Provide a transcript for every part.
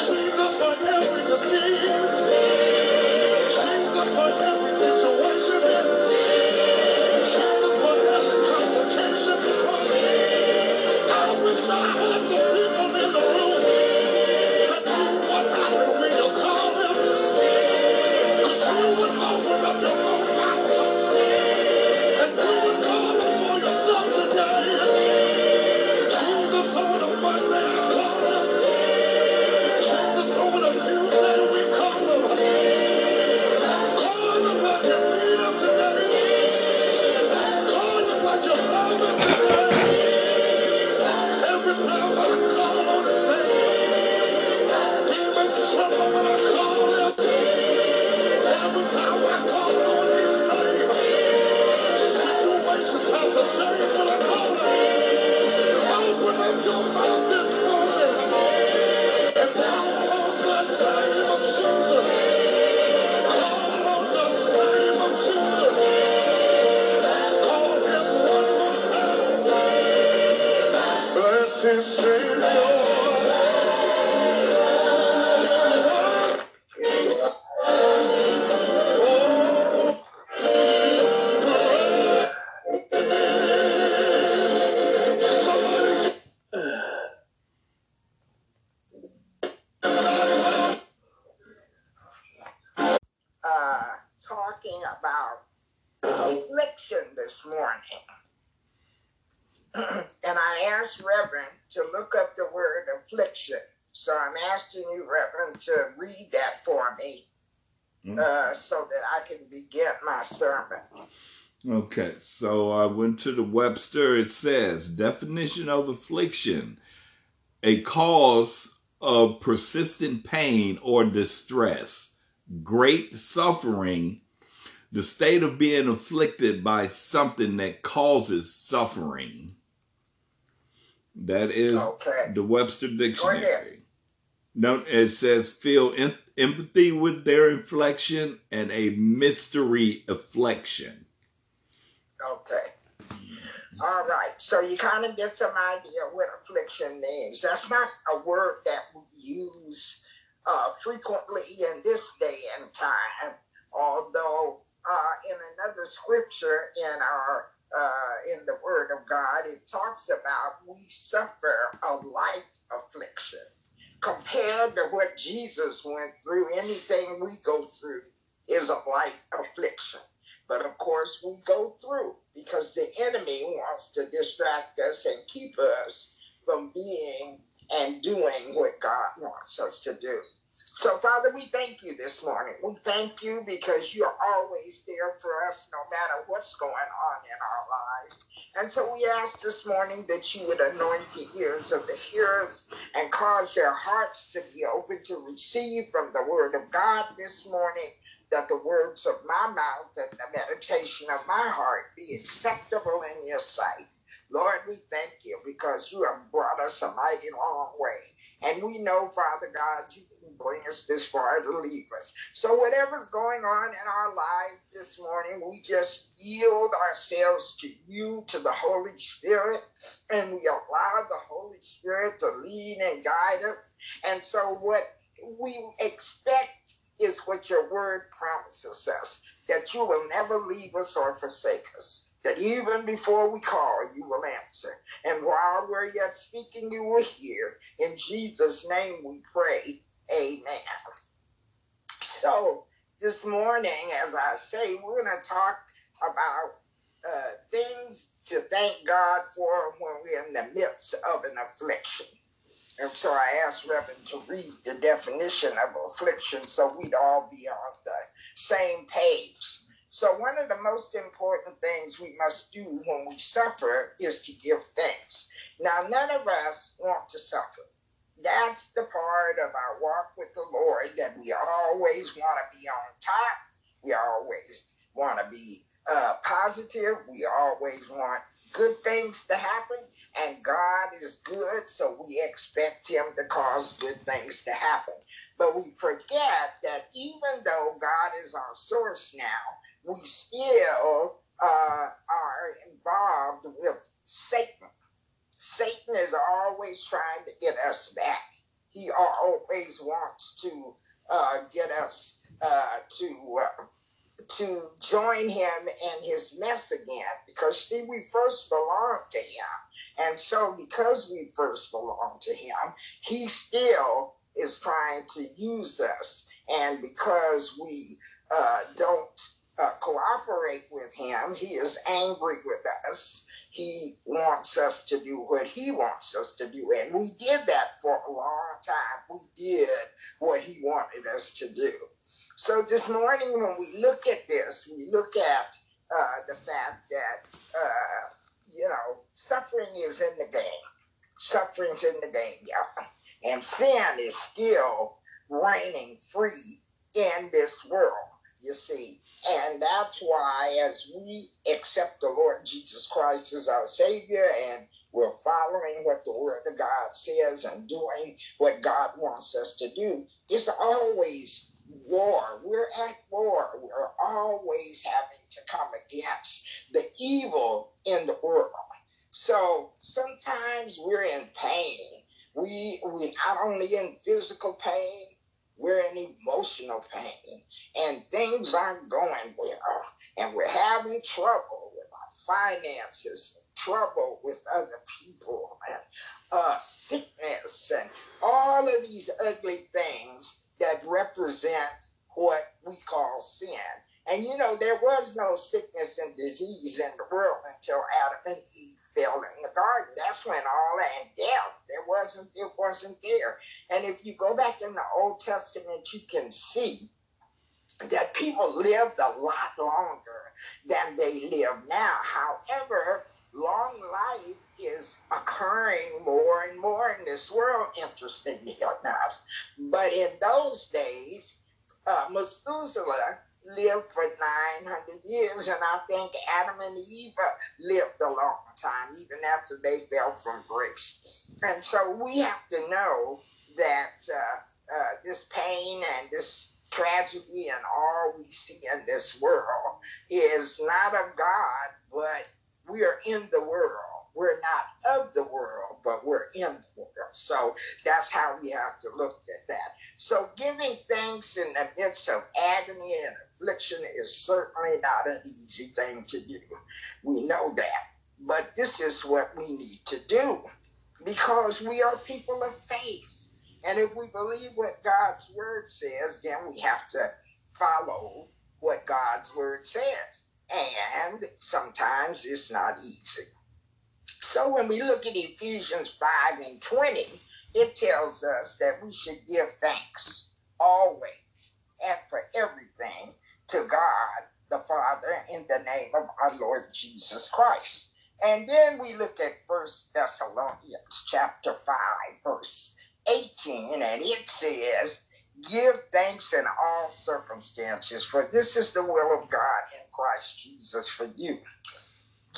Jesus for every disease. Jesus for every situation. Jesus for every complication. I I affliction. So I'm asking you, Reverend, to read that for me uh, so that I can begin my sermon. Okay, so I went to the Webster. It says definition of affliction a cause of persistent pain or distress, great suffering, the state of being afflicted by something that causes suffering. That is Okay. the Webster. Dictionary. No, it says feel em- empathy with their inflection and a mystery affliction. Okay. All right. So you kind of get some idea what affliction means. That's not a word that we use uh, frequently in this day and time, although uh, in another scripture in our uh, in the Word of God, it talks about we suffer a light affliction compared to what Jesus went through. Anything we go through is a light affliction. But of course, we go through because the enemy wants to distract us and keep us from being and doing what God wants us to do. So, Father, we thank you this morning. We thank you because you're always there for us no matter what's going on in our lives. And so we ask this morning that you would anoint the ears of the hearers and cause their hearts to be open to receive from the word of God this morning that the words of my mouth and the meditation of my heart be acceptable in your sight. Lord, we thank you because you have brought us a mighty long way. And we know, Father God, you didn't bring us this far to leave us. So, whatever's going on in our life this morning, we just yield ourselves to you, to the Holy Spirit, and we allow the Holy Spirit to lead and guide us. And so, what we expect is what your word promises us that you will never leave us or forsake us. That even before we call, you will answer. And while we're yet speaking, you will hear. In Jesus' name we pray. Amen. So, this morning, as I say, we're going to talk about uh, things to thank God for when we're in the midst of an affliction. And so I asked Reverend to read the definition of affliction so we'd all be on the same page. So, one of the most important things we must do when we suffer is to give thanks. Now, none of us want to suffer. That's the part of our walk with the Lord that we always want to be on top. We always want to be uh, positive. We always want good things to happen. And God is good, so we expect Him to cause good things to happen. But we forget that even though God is our source now, we still uh, are involved with Satan. Satan is always trying to get us back. he always wants to uh, get us uh, to uh, to join him in his mess again because see we first belong to him and so because we first belong to him he still is trying to use us and because we uh, don't uh, cooperate with him. He is angry with us. He wants us to do what he wants us to do. And we did that for a long time. We did what he wanted us to do. So this morning, when we look at this, we look at uh, the fact that, uh, you know, suffering is in the game. Suffering's in the game, yeah. And sin is still reigning free in this world, you see. And that's why, as we accept the Lord Jesus Christ as our Savior and we're following what the Word of God says and doing what God wants us to do, it's always war. We're at war. We're always having to come against the evil in the world. So sometimes we're in pain. We we not only in physical pain, we're in emotional pain, and things aren't going well, and we're having trouble with our finances, trouble with other people, and uh, sickness, and all of these ugly things that represent what we call sin. And you know, there was no sickness and disease in the world until Adam and Eve fell in the garden. That's when all that death, there wasn't, it wasn't there. And if you go back in the Old Testament, you can see that people lived a lot longer than they live now. However, long life is occurring more and more in this world, interestingly enough. But in those days, uh, Methuselah lived for 900 years, and I think Adam and Eve lived a long time, even after they fell from grace. And so we have to know that uh, uh, this pain and this tragedy and all we see in this world is not of God, but we are in the world. We're not of the world, but we're in the world. So that's how we have to look at that. So giving thanks in the midst of agony and affliction is certainly not an easy thing to do. We know that. But this is what we need to do because we are people of faith. And if we believe what God's word says, then we have to follow what God's word says and sometimes it's not easy. So when we look at Ephesians 5 and 20, it tells us that we should give thanks always and for everything to God the Father in the name of our Lord Jesus Christ. And then we look at First Thessalonians chapter 5, verse 18, and it says, Give thanks in all circumstances, for this is the will of God in Christ Jesus for you.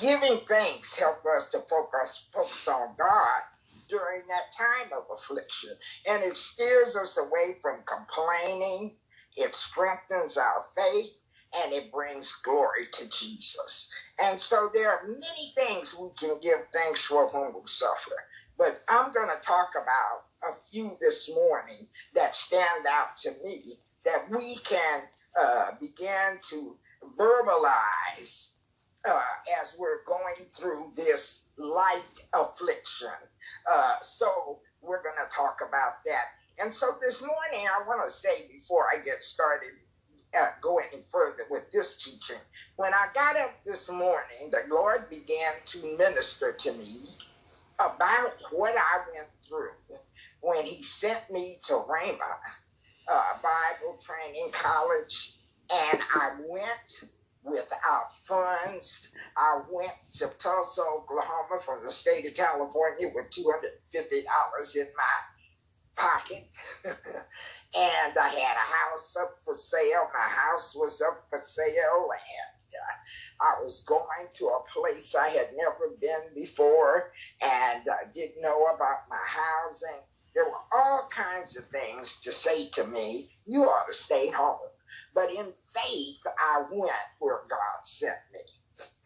Giving thanks help us to focus focus on God during that time of affliction, and it steers us away from complaining. It strengthens our faith, and it brings glory to Jesus. And so there are many things we can give thanks for when we suffer. But I'm going to talk about a few this morning that stand out to me that we can uh, begin to verbalize uh, as we're going through this light affliction. Uh, so we're going to talk about that. And so this morning, I want to say before I get started, uh, go any further with this teaching. When I got up this morning, the Lord began to minister to me about what I went through when he sent me to Rhema uh, Bible Training College, and I went without funds. I went to Tulsa, Oklahoma from the state of California with $250 in my pocket. and I had a house up for sale. My house was up for sale, and uh, I was going to a place I had never been before and uh, didn't know about my housing. There were all kinds of things to say to me, you ought to stay home. But in faith, I went where God sent me.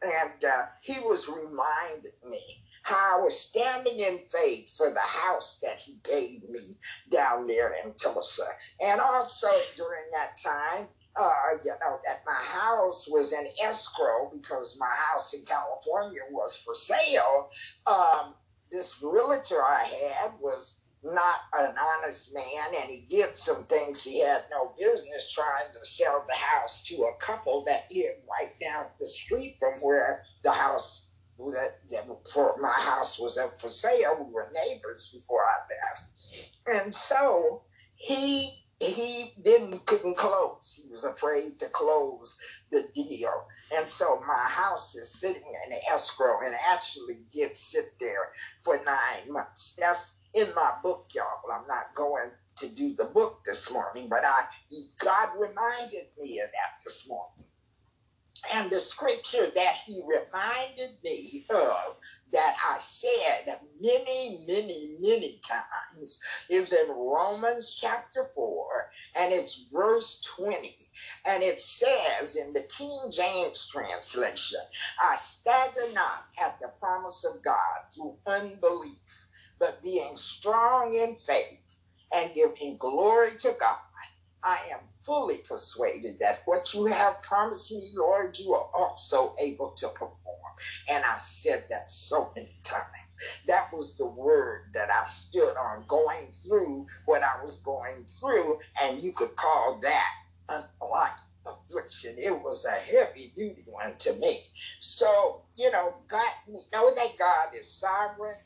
And uh, he was reminding me how I was standing in faith for the house that he gave me down there in Tulsa. And also during that time, uh, you know, that my house was in escrow because my house in California was for sale. Um, this realtor I had was not an honest man, and he did some things he had no business trying to sell the house to a couple that lived right down the street from where the house that, that for my house was up for sale. We were neighbors before I left, and so he he didn't couldn't close. He was afraid to close the deal, and so my house is sitting in escrow, and actually did sit there for nine months. That's in my book, y'all. I'm not going to do the book this morning, but I God reminded me of that this morning. And the scripture that he reminded me of that I said many, many, many times is in Romans chapter 4, and it's verse 20. And it says in the King James translation, I stagger not at the promise of God through unbelief, but being strong in faith and giving glory to God I am fully persuaded that what you have promised me, Lord, you are also able to perform. And I said that so many times. That was the word that I stood on going through what I was going through, and you could call that a light affliction. It was a heavy duty one to me. So, you know, God, we know that God is sovereign,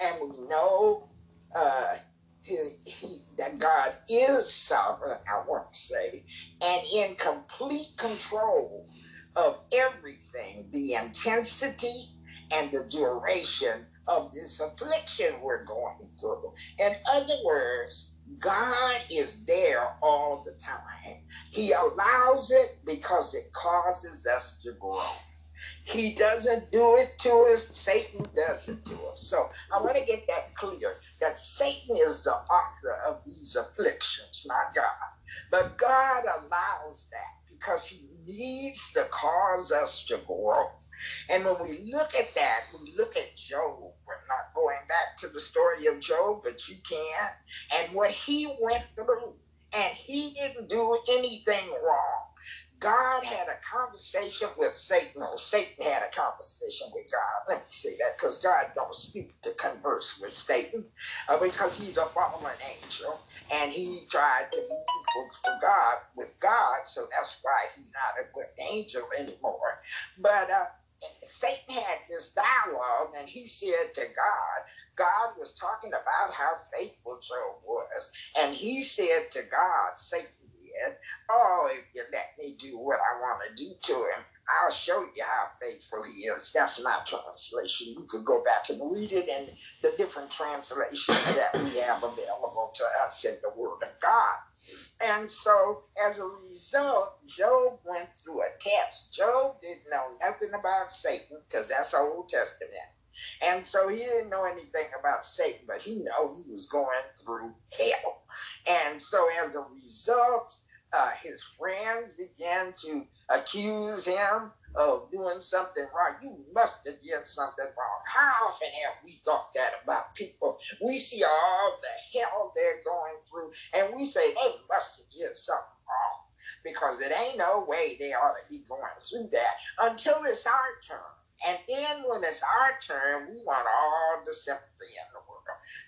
and we know uh, he, that God is sovereign, I want to say, and in complete control of everything, the intensity and the duration of this affliction we're going through. In other words, God is there all the time. He allows it because it causes us to grow. He doesn't do it to us, Satan does it to us. So I want to get that clear that Satan is the author of these afflictions, not God. But God allows that because he needs to cause us to grow. And when we look at that, we look at Job. We're not going back to the story of Job, but you can. And what he went through. And he didn't do anything wrong. God had a conversation with Satan, or Satan had a conversation with God. Let me say that because God don't speak to converse with Satan uh, because he's a fallen angel and he tried to be equal to God with God, so that's why he's not a good angel anymore. But uh, Satan had this dialogue and he said to God, God was talking about how faithful Job was, and he said to God, Satan Oh, if you let me do what I want to do to him, I'll show you how faithful he is. That's my translation. You can go back and read it in the different translations that we have available to us in the Word of God. And so, as a result, Job went through a test. Job didn't know nothing about Satan because that's Old Testament. And so he didn't know anything about Satan, but he knew he was going through hell. And so as a result, uh, his friends began to accuse him of doing something wrong. You must have done something wrong. How often have we thought that about people? We see all the hell they're going through, and we say they must have done something wrong because it ain't no way they ought to be going through that until it's our turn. And then when it's our turn, we want all the sympathy in the world.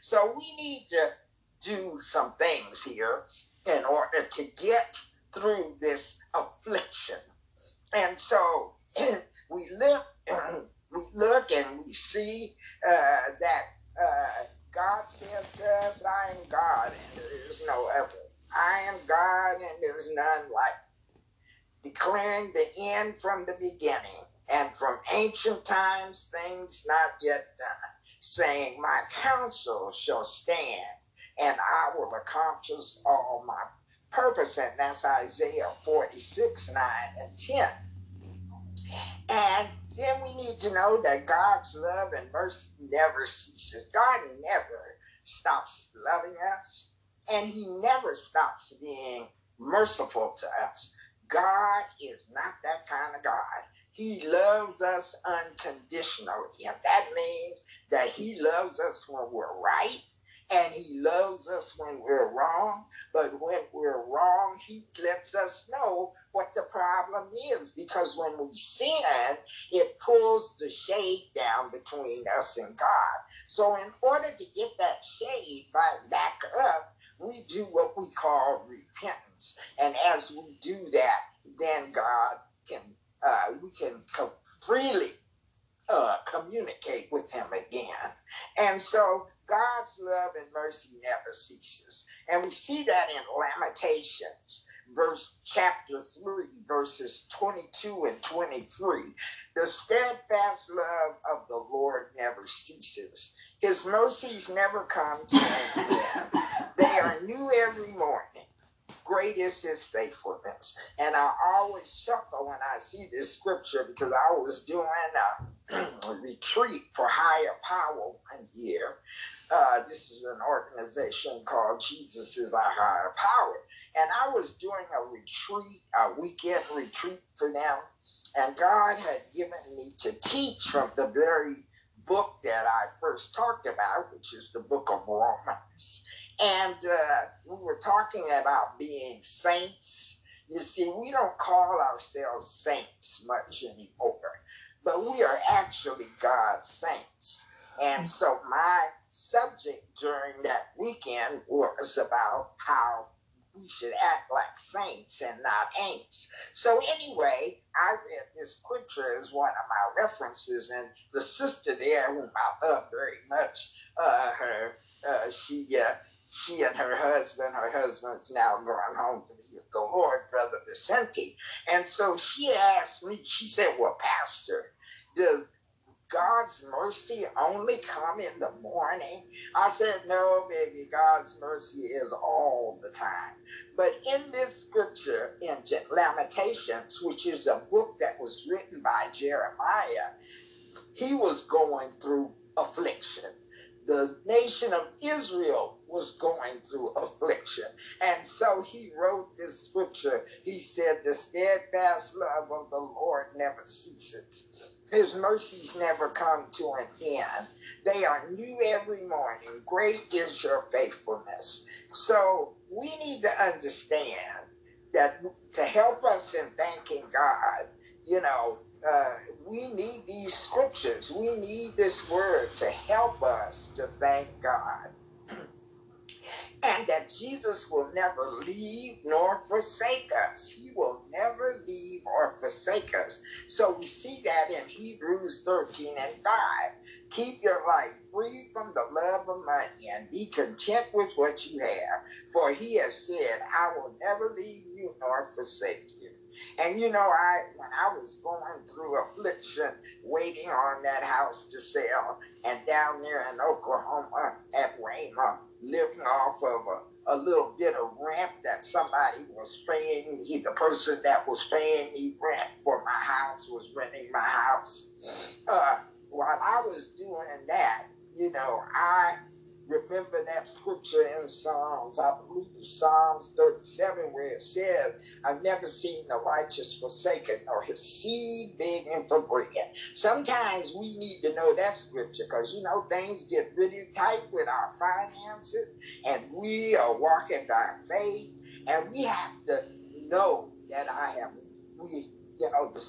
So we need to do some things here in order to get through this affliction. And so we look, we look and we see uh, that uh, God says to us, I am God and there is no other. I am God and there is none like me. Declaring the end from the beginning and from ancient times things not yet done, saying, My counsel shall stand and I will accomplish all my purpose. And that's Isaiah 46, 9 and 10. And then we need to know that God's love and mercy never ceases. God never stops loving us, and He never stops being merciful to us. God is not that kind of God. He loves us unconditionally. And that means that He loves us when we're right and he loves us when we're wrong. But when we're wrong, he lets us know what the problem is because when we sin, it pulls the shade down between us and God. So, in order to get that shade back up, we do what we call repentance. And as we do that, then God can, uh, we can freely uh, communicate with him again. And so God's love and mercy never ceases. And we see that in Lamentations, verse chapter 3, verses 22 and 23. The steadfast love of the Lord never ceases. His mercies never come to an end. They are new every morning. Great is his faithfulness. And I always chuckle when I see this scripture because I was doing a, a retreat for higher power one year. Uh, this is an organization called Jesus is Our Higher Power. And I was doing a retreat, a weekend retreat for them. And God had given me to teach from the very book that I first talked about, which is the book of Romans. And uh, we were talking about being saints. You see, we don't call ourselves saints much anymore, but we are actually God's saints. And so my subject during that weekend was about how we should act like saints and not ain'ts. So anyway, I read this scripture as one of my references, and the sister there, whom I love very much, uh, her, uh, she, uh, she and her husband, her husband's now gone home to be with the Lord, Brother Vicente. And so she asked me, she said, well, Pastor, does God's mercy only come in the morning? I said, no, baby, God's mercy is all the time. But in this scripture, in Lamentations, which is a book that was written by Jeremiah, he was going through affliction. The nation of Israel was going through affliction. And so he wrote this scripture. He said, The steadfast love of the Lord never ceases his mercies never come to an end. They are new every morning. Great is your faithfulness. So we need to understand that to help us in thanking God, you know, uh, we need these scriptures. We need this word to help us to thank God and that Jesus will never leave nor forsake us. He will never leave or forsake us. So we see that in Hebrews 13 and 5. Keep your life free from the love of money and be content with what you have. For he has said, I will never leave you nor forsake you. And you know, I when I was going through affliction, waiting on that house to sell, and down there in Oklahoma at Rhema, living off of a, a little bit of rent that somebody was paying me. The person that was paying me rent for my house was renting my house. Uh, while I was doing that, you know, I remember that scripture in Psalms, I believe Psalms 37, where it says, I've never seen the righteous forsaken or his seed begging for bread. Sometimes we need to know that scripture because, you know, things get really tight with our finances and we are walking by faith and we have to know that I have, we, you know, the,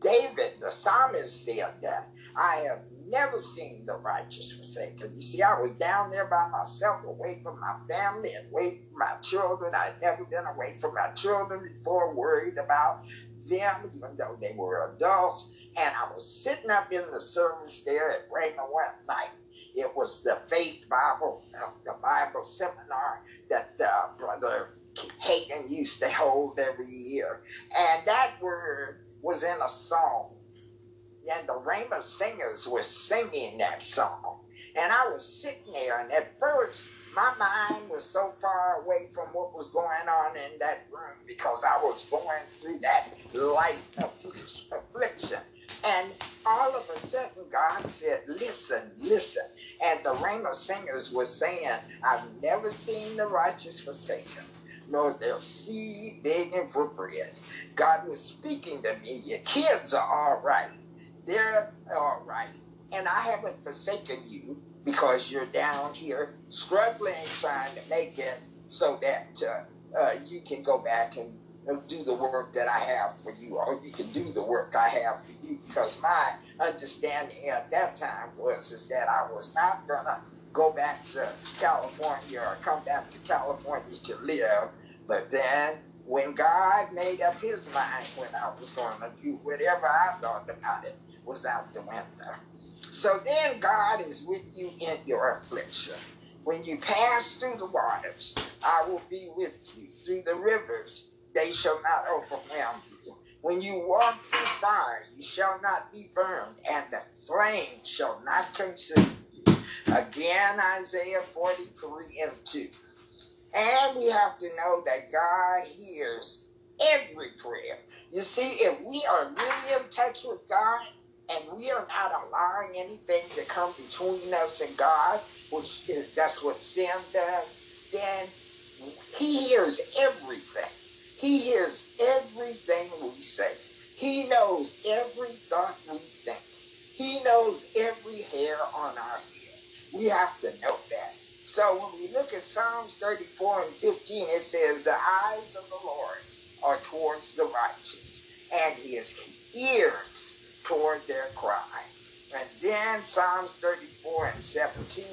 David, the psalmist said that I have never seen the righteous forsaken. You see, I was down there by myself, away from my family away from my children. I'd never been away from my children before, worried about them, even though they were adults. And I was sitting up in the service there at Rhema one night. It was the Faith Bible, uh, the Bible seminar that uh, Brother Hagin used to hold every year. And that word was in a song and the Rhema singers were singing that song. And I was sitting there, and at first, my mind was so far away from what was going on in that room because I was going through that light affliction. And all of a sudden, God said, Listen, listen. And the Rhema singers were saying, I've never seen the righteous forsaken, nor their seed begging for bread. God was speaking to me. Your kids are all right. They're all right. And I haven't forsaken you because you're down here struggling, trying to make it so that uh, uh, you can go back and do the work that I have for you, or you can do the work I have for you. Because my understanding at that time was is that I was not gonna go back to California or come back to California to live. But then when God made up his mind when I was to do whatever I thought about it was out the window. So then God is with you in your affliction. When you pass through the waters, I will be with you. Through the rivers, they shall not overwhelm you. When you walk through fire, you shall not be burned, and the flame shall not consume you. Again, Isaiah 43 and 2. And we have to know that God hears every prayer. You see, if we are really in touch with God, and we are not allowing anything to come between us and God, which is that's what sin does, then He hears everything. He hears everything we say. He knows every thought we think. He knows every hair on our head. We have to know that. So when we look at Psalms 34 and 15, it says, The eyes of the Lord are towards the righteous, and his ears toward their cry. And then Psalms 34 and 17,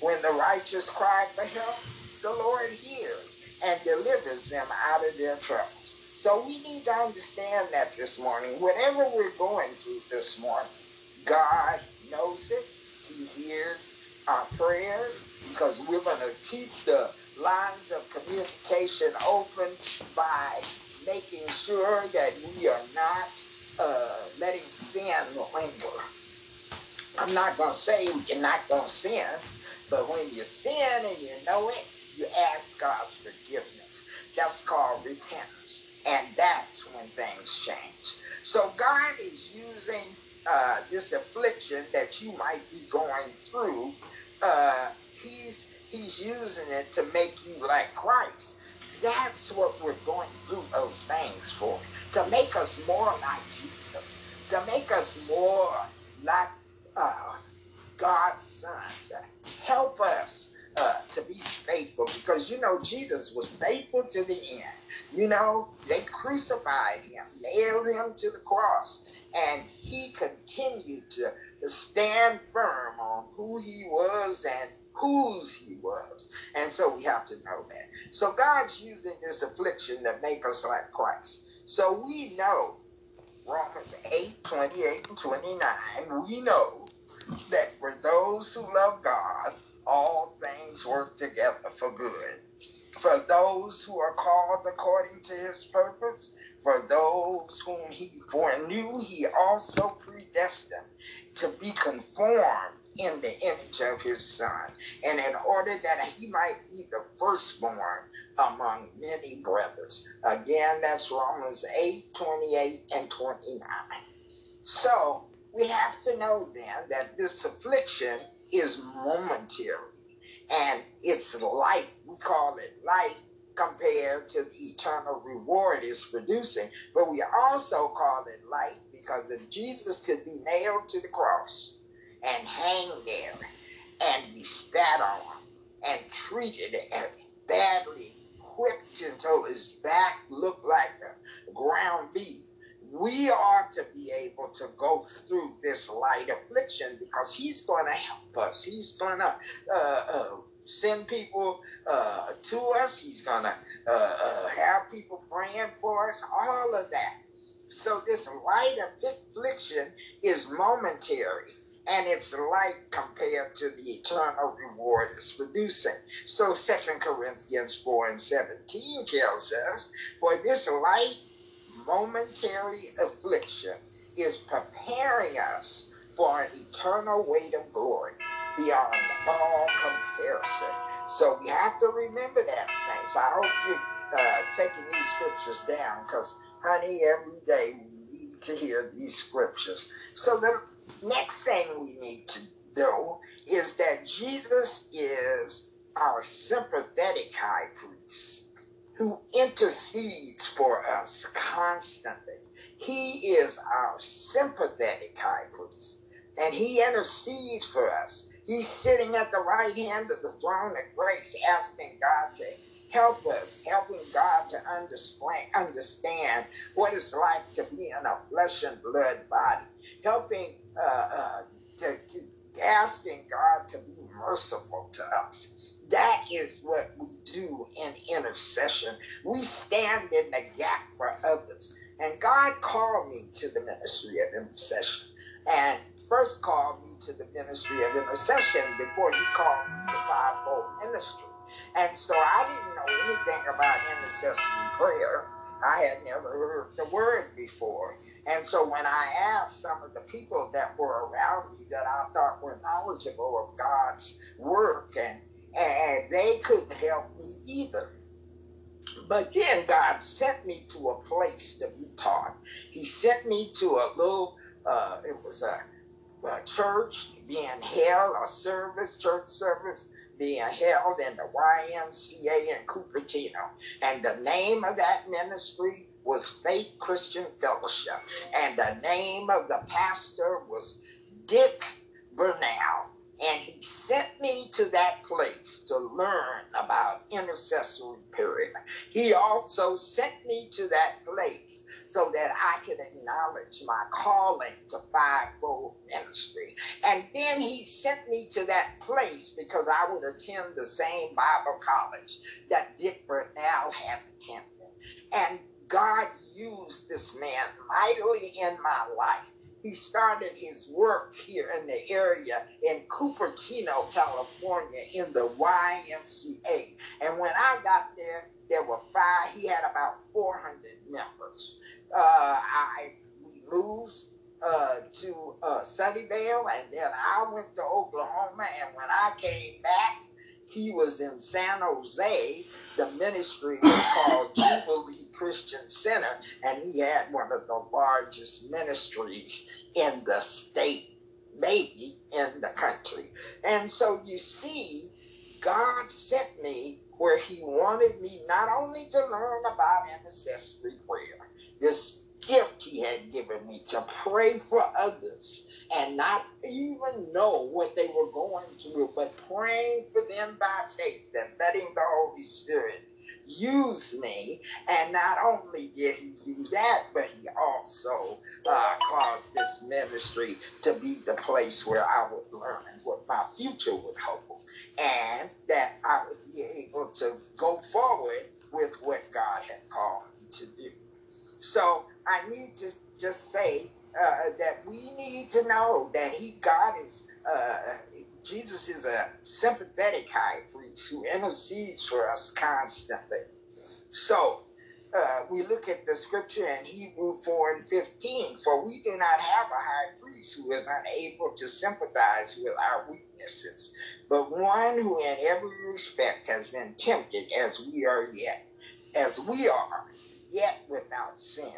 when the righteous cry for help, the Lord hears and delivers them out of their troubles. So we need to understand that this morning. Whatever we're going through this morning, God knows it. He hears our prayers because we're going to keep the lines of communication open by making sure that we are not uh, letting sin linger. I'm not going to say you're not going to sin, but when you sin and you know it, you ask God's forgiveness. That's called repentance. And that's when things change. So God is using uh, this affliction that you might be going through. Uh, he's, he's using it to make you like Christ. That's what we're going through those things for, to make us more like Jesus, to make us more like uh, God's sons. Help us uh, to be faithful because you know Jesus was faithful to the end. You know, they crucified him, nailed him to the cross, and he continued to, to stand firm on who he was and whose he was. And so we have to know that. So God's using this affliction to make us like Christ. So we know Romans 8, 28 and 29, we know that for those who love God, all things work together for good. For those who are called according to his purpose, for those whom he foreknew, he also predestined to be conformed in the image of his son, and in order that he might be the firstborn among many brothers. Again, that's Romans 8 28 and 29. So we have to know then that this affliction is momentary and it's light. We call it light compared to the eternal reward it's producing. But we also call it light because if Jesus could be nailed to the cross, and hang there and be spat on and treated badly whipped until his back looked like a ground beef. We are to be able to go through this light affliction because he's going to help us. He's going to uh, uh, send people uh, to us. He's going to uh, uh, have people praying for us, all of that. So this light affliction is momentary and it's light compared to the eternal reward it's producing. So Second Corinthians 4 and 17 tells us, For this light momentary affliction is preparing us for an eternal weight of glory beyond all comparison. So we have to remember that, saints. I hope you're uh, taking these scriptures down because, honey, every day we need to hear these scriptures. So the next thing we need to know is that Jesus is our sympathetic high priest. who intercedes for us constantly. He is our sympathetic high priest, and he intercedes for us. He's sitting at the right hand of the throne of grace, asking God to help us, helping God to understand what it's like to be in a flesh and blood body, helping, uh, uh, to, to asking God to be merciful to us. That is what we do in intercession. We stand in the gap for others. And God called me to the ministry of intercession. And first called me to the ministry of intercession before he called me to fivefold ministry. And so I didn't know anything about intercessory prayer. I had never heard the word before. And so when I asked some of the people that were around me that I thought were knowledgeable of God's work, and, and they couldn't help me either. But then God sent me to a place to be taught. He sent me to a little, uh, it was a, a church being held, a service, church service being held in the YMCA in Cupertino. And the name of that ministry was Faith Christian Fellowship. And the name of the pastor was Dick Bernal. And he sent me to that place to learn about intercessory prayer. He also sent me to that place so that I could acknowledge my calling to fivefold ministry. And then he sent me to that place because I would attend the same Bible college that Dick Bernal had attended. And God used this man mightily in my life he started his work here in the area in Cupertino, California, in the YMCA. And when I got there, there were five. He had about 400 members. Uh, I we moved uh, to uh, Sunnyvale, and then I went to Oklahoma. And when I came back, he was in San Jose. The ministry was called Jubilee Christian Center, and he had one of the largest ministries in the state, maybe in the country. And so you see, God sent me where he wanted me not only to learn about intercessory prayer, this gift he had given me to pray for others and not even know what they were going through, but praying for them by faith and letting the Holy Spirit use me. And not only did he do that, but he also uh, caused this ministry to be the place where I would learn what my future would hold and that I would be able to go forward with what God had called me to do. So I need to just say uh, that we need to know that He, God is, uh, Jesus is a sympathetic high priest who intercedes for us constantly. So uh, we look at the scripture in Hebrew 4 and 15, for we do not have a high priest who is unable to sympathize with our weaknesses, but one who in every respect has been tempted as we are yet, as we are, yet without sin.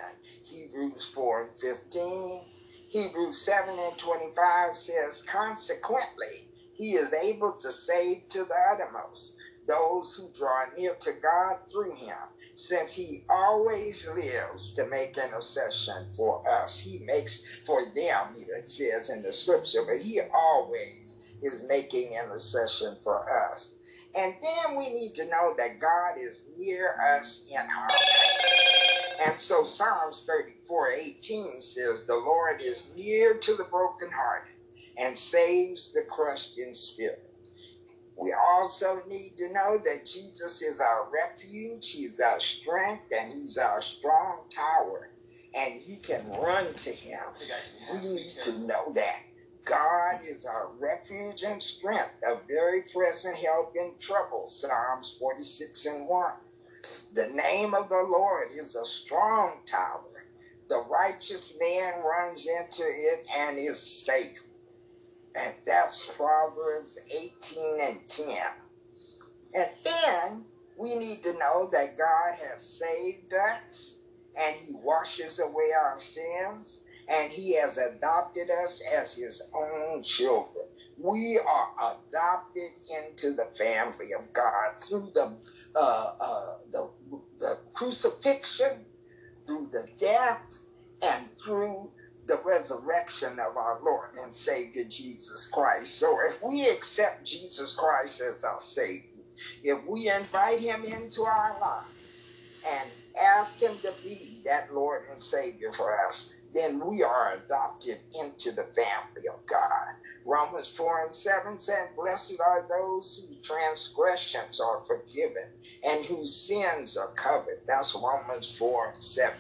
Hebrews 4 and 15. Hebrews 7 and 25 says, Consequently, he is able to save to the uttermost those who draw near to God through him, since he always lives to make intercession for us. He makes for them, it says in the scripture, but he always is making intercession for us. And then we need to know that God is near us in our pain. And so Psalms 34 18 says, The Lord is near to the brokenhearted and saves the crushed in spirit. We also need to know that Jesus is our refuge, He's our strength, and He's our strong tower. And you can run to Him. We need to know that. God is our refuge and strength, a very present help in trouble. Psalms 46 and 1. The name of the Lord is a strong tower. The righteous man runs into it and is safe. And that's Proverbs 18 and 10. And then we need to know that God has saved us and he washes away our sins and he has adopted us as his own children. We are adopted into the family of God through the uh, uh, the crucifixion, through the death, and through the resurrection of our Lord and Savior Jesus Christ. So if we accept Jesus Christ as our Savior, if we invite him into our lives and ask him to be that Lord and Savior for us, then we are adopted into the family of God. Romans 4 and 7 said, Blessed are those whose transgressions are forgiven and whose sins are covered. That's Romans 4 and 7.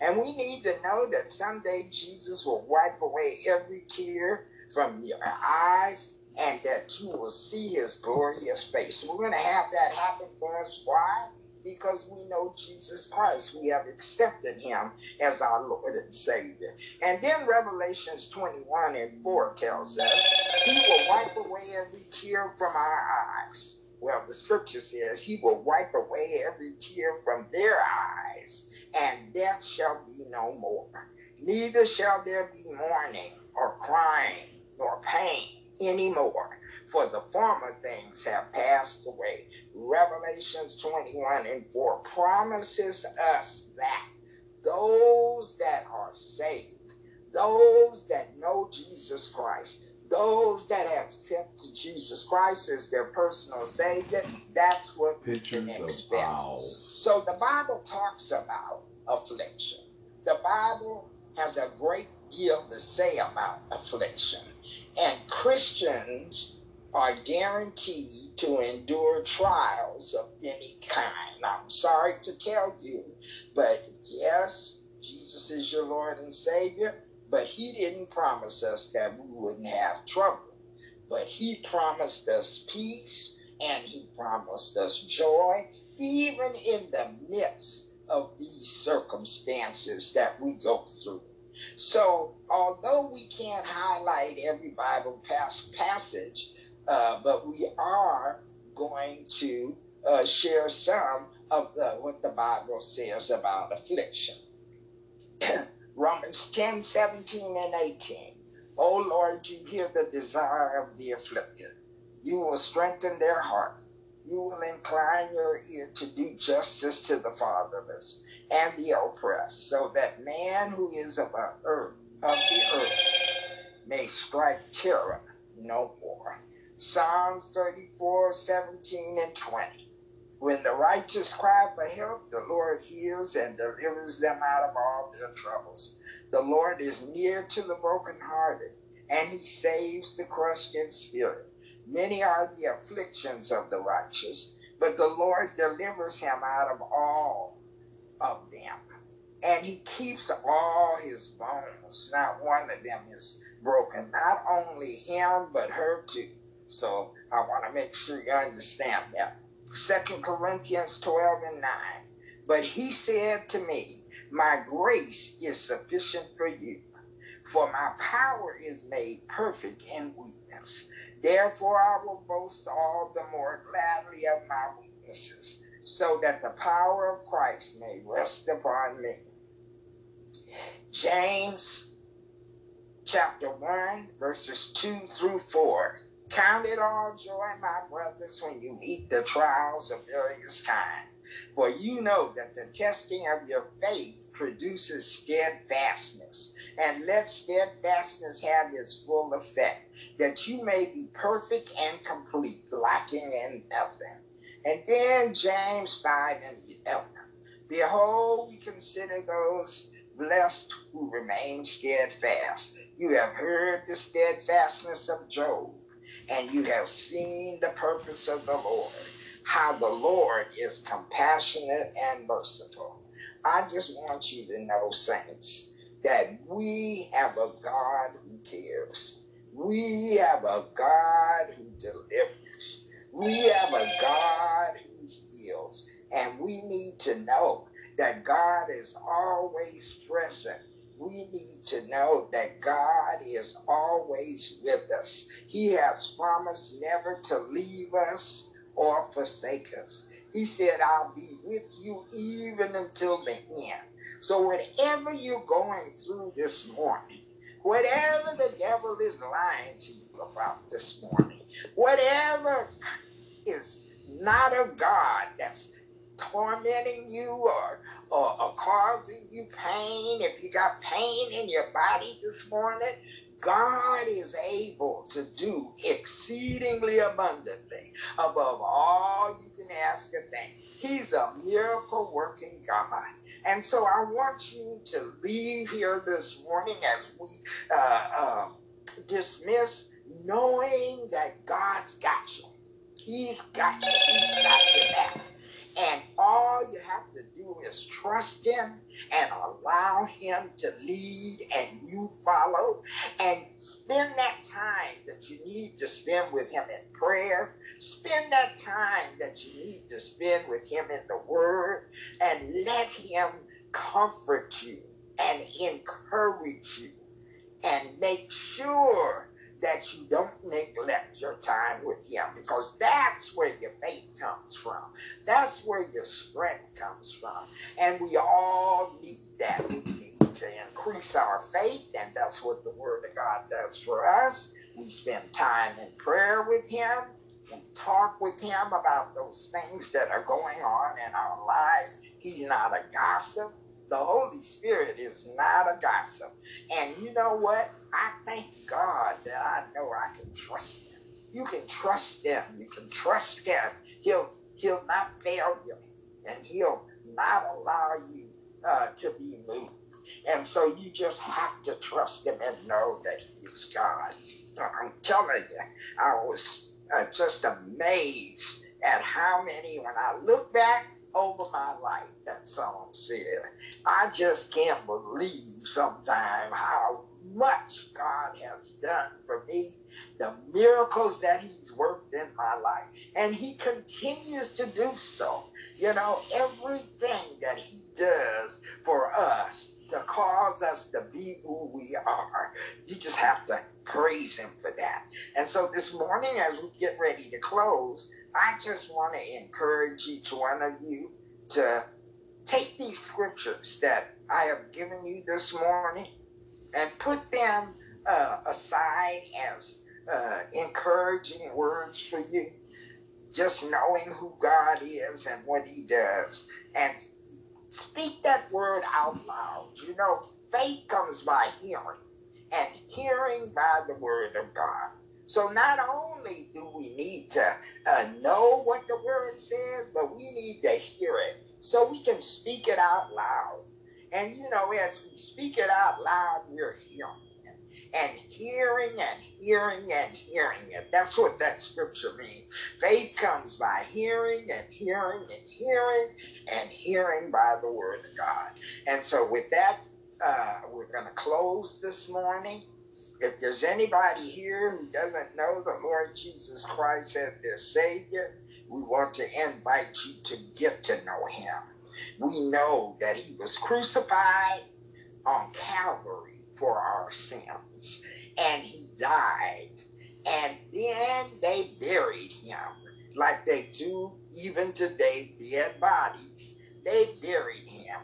And we need to know that someday Jesus will wipe away every tear from your eyes and that you will see his glorious face. We're going to have that happen for us. Why? Because we know Jesus Christ. We have accepted him as our Lord and Savior. And then Revelations 21 and 4 tells us he will wipe away every tear from our eyes. Well, the scripture says he will wipe away every tear from their eyes, and death shall be no more. Neither shall there be mourning or crying nor pain anymore, for the former things have passed away. Revelations 21 and 4 promises us that those that are saved, those that know Jesus Christ, those that have accepted Jesus Christ as their personal Savior, that's what Pictures we can expect. So the Bible talks about affliction. The Bible has a great deal to say about affliction. And Christians are guaranteed to endure trials of any kind. I'm sorry to tell you, but yes, Jesus is your Lord and Savior, but He didn't promise us that we wouldn't have trouble. But He promised us peace and He promised us joy, even in the midst of these circumstances that we go through. So, although we can't highlight every Bible pass- passage, uh, but we are going to uh, share some of the, what the Bible says about affliction. Romans 10 17 and 18. O Lord, you hear the desire of the afflicted. You will strengthen their heart. You will incline your ear to do justice to the fatherless and the oppressed, so that man who is of the earth of the earth may strike terror no more. Psalms 34, 17 and 20. When the righteous cry for help, the Lord hears and delivers them out of all their troubles. The Lord is near to the brokenhearted, and he saves the crushed in spirit. Many are the afflictions of the righteous, but the Lord delivers him out of all of them. And he keeps all his bones. Not one of them is broken. Not only him, but her too. So I want to make sure you understand that. Second Corinthians 12 and 9. But he said to me, My grace is sufficient for you, for my power is made perfect in weakness. Therefore, I will boast all the more gladly of my weaknesses, so that the power of Christ may rest upon me. James chapter 1, verses 2 through 4. Count it all joy, my brothers, when you meet the trials of various kinds. For you know that the testing of your faith produces steadfastness. And let steadfastness have its full effect, that you may be perfect and complete, lacking in nothing. And then James 5 and 11. Behold, we consider those blessed who remain steadfast. You have heard the steadfastness of Job, and you have seen the purpose of the Lord, how the Lord is compassionate and merciful. I just want you to know, saints, that we have a God who cares. We have a God who delivers. We have a God who heals. And we need to know that God is always present. We need to know that God is always with us. He has promised never to leave us or forsake us. He said, I'll be with you even until the end. So, whatever you're going through this morning, whatever the devil is lying to you about this morning, whatever is not of God that's tormenting you or, or, or causing you pain, if you got pain in your body this morning, God is able to do exceedingly abundantly above all you can ask or think. He's a miracle working God. And so I want you to leave here this morning as we uh, uh, dismiss, knowing that God's got you. He's got you. He's got your back. And all you have to do is trust Him and allow Him to lead and you follow. And spend that time that you need to spend with Him in prayer. Spend that time that you need to spend with Him in the Word. And let Him comfort you and encourage you. And make sure that you don't neglect your time with Him because that's where your faith comes from. That's where your strength comes from. And we all need that. We need to increase our faith, and that's what the Word of God does for us. We spend time in prayer with Him. Talk with Him about those things that are going on in our lives. He's not a gossip. The Holy Spirit is not a gossip. And you know what? I thank God that I know I can trust him. You can trust him. You can trust him. He'll he'll not fail you, and he'll not allow you uh, to be moved. And so you just have to trust him and know that he is God. I'm telling you, I was uh, just amazed at how many, when I look back over my life, that's all I'm saying. I just can't believe sometimes how much God has done for me, the miracles that He's worked in my life, and He continues to do so. You know, everything that He does for us to cause us to be who we are, you just have to praise Him for that. And so this morning, as we get ready to close, I just want to encourage each one of you to take these scriptures that I have given you this morning and put them uh, aside as uh, encouraging words for you. Just knowing who God is and what He does, and speak that word out loud. You know, faith comes by hearing, and hearing by the word of God. So not only do we need to uh, know what the word says, but we need to hear it so we can speak it out loud. And you know, as we speak it out loud, we're hearing it. And hearing and hearing and hearing it. That's what that scripture means. Faith comes by hearing and hearing and hearing and hearing by the word of God. And so, with that, uh, we're going to close this morning. If there's anybody here who doesn't know the Lord Jesus Christ as their Savior, we want to invite you to get to know Him we know that he was crucified on Calvary for our sins and he died. And then they buried him like they do even today, dead bodies. They buried him.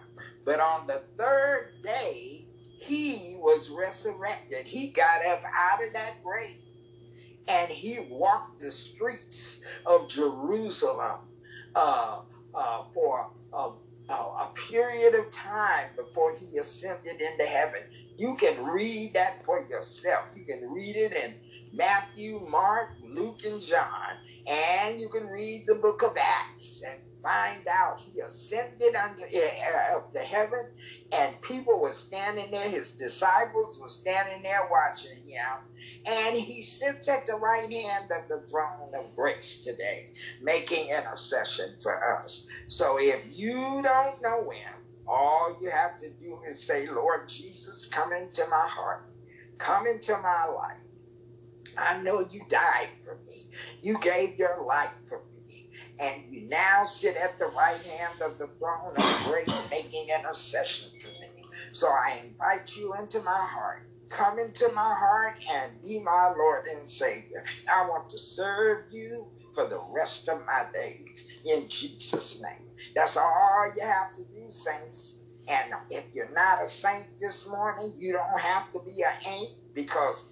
But on the third day, he was resurrected. He got up out of that grave and he walked the streets of Jerusalem uh, uh, for uh, a period of time before he ascended into heaven. You can read that for yourself. You can read it in Matthew, Mark, Luke, and John. And you can read the book of Acts and find out he ascended unto uh, up to heaven and people were standing there his disciples were standing there watching him and he sits at the right hand of the throne of grace today making intercession for us. So if you don't know him all you have to do is say lord jesus come into my heart. Come into my life. I know you died for me. You gave your life for me and you now sit at the right hand of the throne of grace making intercession for me. So I invite you into my heart. Come into my heart and be my Lord and Savior. I want to serve you for the rest of my days in Jesus' name. That's all you have to do, saints. And if you're not a saint this morning, you don't have to be a ain't because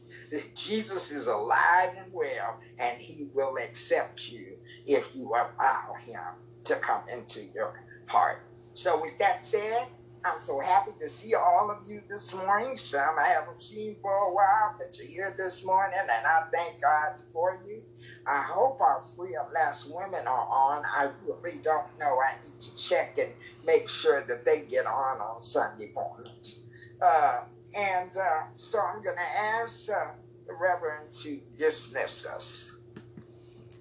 Jesus is alive and well and he will accept you if you allow him to come into your heart. So, with that said, I'm so happy to see all of you this morning. Some I haven't seen for a while, but you're here this morning, and I thank God for you. I hope our at last women are on. I really don't know. I need to check and make sure that they get on on Sunday mornings. Uh, and uh, so I'm going to ask uh, the Reverend to dismiss us.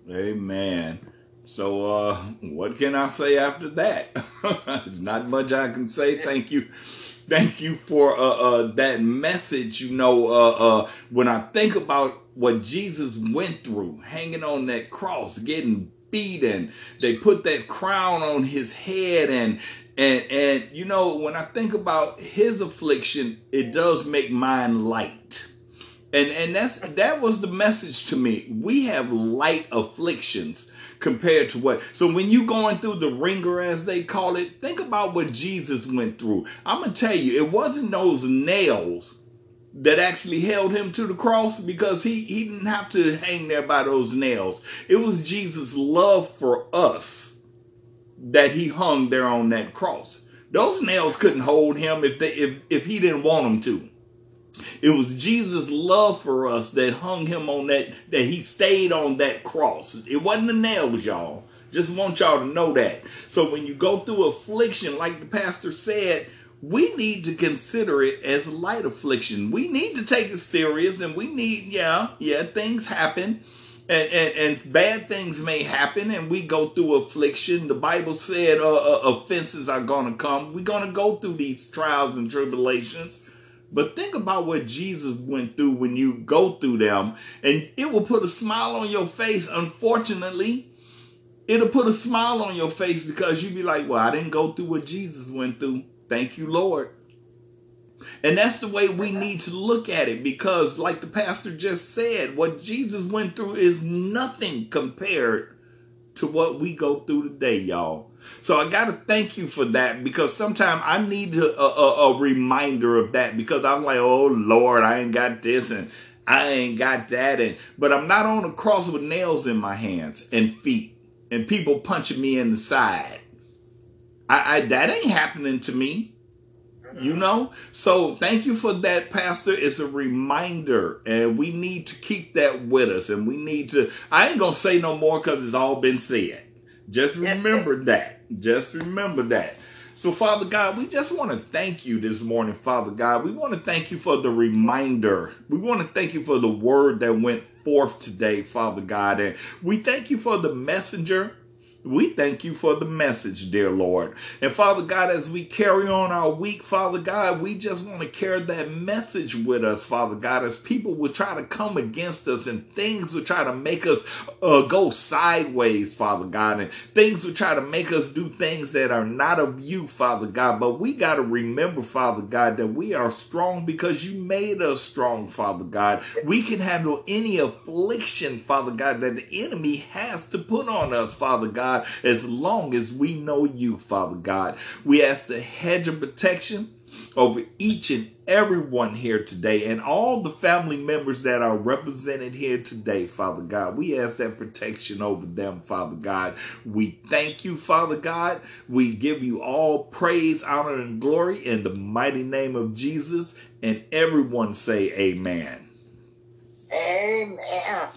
Amen. So, uh, what can I say after that? There's not much I can say. Thank you. Thank you for uh, uh, that message. You know, uh, uh, when I think about what Jesus went through, hanging on that cross, getting beaten, they put that crown on his head, and and and you know, when I think about his affliction, it does make mine light. And and that's that was the message to me. We have light afflictions compared to what. So when you going through the wringer, as they call it, think about what Jesus went through. I'm gonna tell you, it wasn't those nails that actually held him to the cross because he he didn't have to hang there by those nails. It was Jesus' love for us that he hung there on that cross. Those nails couldn't hold him if they if if he didn't want them to. It was Jesus' love for us that hung him on that, that he stayed on that cross. It wasn't the nails, y'all. Just want y'all to know that. So when you go through affliction, like the pastor said, we need to consider it as light affliction. We need to take it serious and we need, yeah, yeah, things happen. And, and, and bad things may happen and we go through affliction. The Bible said uh, uh, offenses are going to come. We're going to go through these trials and tribulations. But think about what Jesus went through when you go through them, and it will put a smile on your face. Unfortunately, it'll put a smile on your face because you'll be like, Well, I didn't go through what Jesus went through. Thank you, Lord. And that's the way we need to look at it because, like the pastor just said, what Jesus went through is nothing compared to what we go through today, y'all. So I got to thank you for that because sometimes I need a, a, a, reminder of that because I'm like, oh Lord, I ain't got this and I ain't got that. And, but I'm not on a cross with nails in my hands and feet and people punching me in the side. I, I that ain't happening to me. You know? So thank you for that, Pastor. It's a reminder, and we need to keep that with us. And we need to, I ain't going to say no more because it's all been said. Just remember that. Just remember that. So, Father God, we just want to thank you this morning, Father God. We want to thank you for the reminder. We want to thank you for the word that went forth today, Father God. And we thank you for the messenger we thank you for the message, dear Lord. And Father God, as we carry on our week, Father God, we just want to carry that message with us, Father God, as people will try to come against us and things will try to make us uh, go sideways, Father God, and things will try to make us do things that are not of you, Father God. But we got to remember, Father God, that we are strong because you made us strong, Father God. We can handle any affliction, Father God, that the enemy has to put on us, Father God. God, as long as we know you, Father God. We ask the hedge of protection over each and everyone here today and all the family members that are represented here today, Father God. We ask that protection over them, Father God. We thank you, Father God. We give you all praise, honor, and glory in the mighty name of Jesus. And everyone say, Amen. Amen.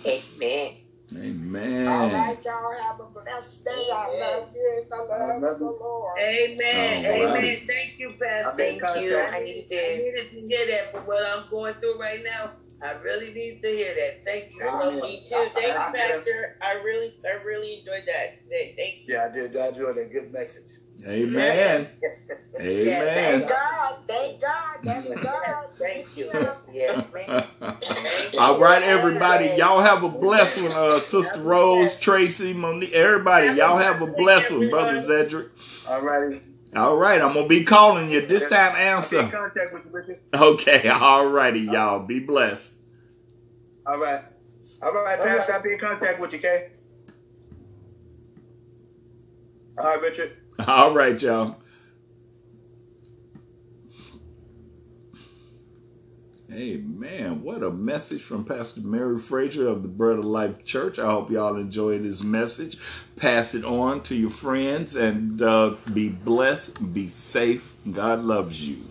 Amen. Amen. All right, y'all have a blessed day. I love you in the love of the Lord. Amen. Amen. Thank you, Pastor. Thank you. I needed I needed to hear that for what I'm going through right now. I really need to hear that. Thank you. I love you too. Thank you, Pastor. I really, I really enjoyed that today. Thank you. Yeah, I did. I enjoyed a good message. Amen. Amen. Thank God. Thank God. Thank God. Thank you. Yes, man. All right, everybody. Y'all have a blessed one. Uh, Sister Rose, Tracy, Monique, everybody. Y'all have a blessed one, Brother Zedric. All righty. All right, I'm gonna be calling you this time. I'll be in Answer. contact with you, Richard. Okay. All righty, y'all. Be blessed. All right. All right, Pastor. I'll be in contact with you, okay? All right, Richard. All right, y'all. Hey, man, What a message from Pastor Mary Frazier of the Bread of Life Church. I hope y'all enjoyed this message. Pass it on to your friends and uh, be blessed, be safe. God loves you.